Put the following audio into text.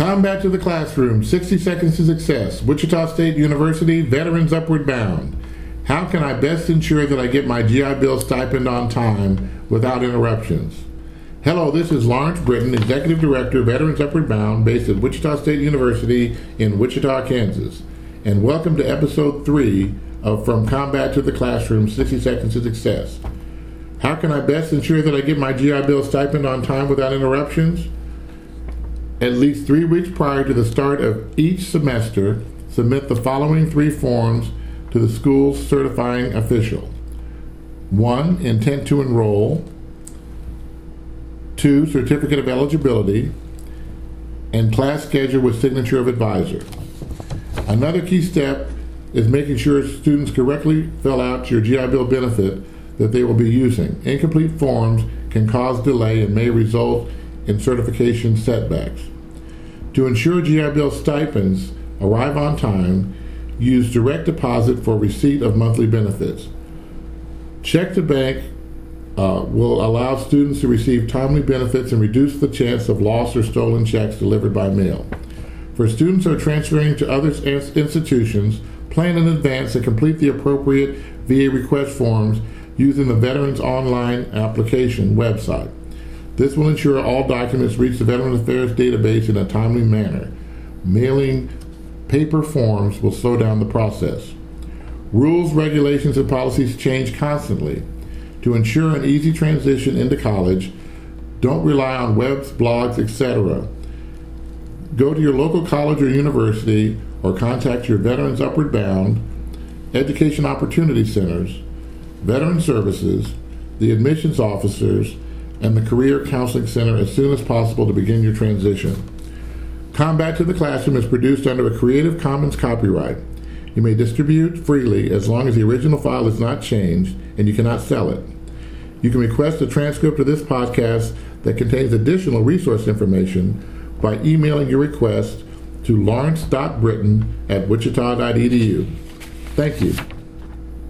Combat to the classroom, 60 seconds to success. Wichita State University, veterans upward bound. How can I best ensure that I get my GI Bill stipend on time without interruptions? Hello, this is Lawrence Britton, Executive Director, Veterans Upward Bound, based at Wichita State University in Wichita, Kansas. And welcome to episode three of From Combat to the Classroom 60 Seconds to Success. How can I best ensure that I get my GI Bill stipend on time without interruptions? At least three weeks prior to the start of each semester, submit the following three forms to the school's certifying official. One, intent to enroll. Two, certificate of eligibility. And class schedule with signature of advisor. Another key step is making sure students correctly fill out your GI Bill benefit that they will be using. Incomplete forms can cause delay and may result in certification setbacks. To ensure GI Bill stipends arrive on time, use direct deposit for receipt of monthly benefits. Check to bank uh, will allow students to receive timely benefits and reduce the chance of lost or stolen checks delivered by mail. For students who are transferring to other institutions, plan in advance and complete the appropriate VA request forms using the Veterans Online Application website. This will ensure all documents reach the Veterans Affairs database in a timely manner. Mailing paper forms will slow down the process. Rules, regulations, and policies change constantly. To ensure an easy transition into college, don't rely on webs, blogs, etc. Go to your local college or university or contact your Veterans Upward Bound, Education Opportunity Centers, Veteran Services, the admissions officers, and the Career Counseling Center as soon as possible to begin your transition. Combat to the Classroom is produced under a Creative Commons copyright. You may distribute freely as long as the original file is not changed and you cannot sell it. You can request a transcript of this podcast that contains additional resource information by emailing your request to lawrence.britton at wichita.edu. Thank you.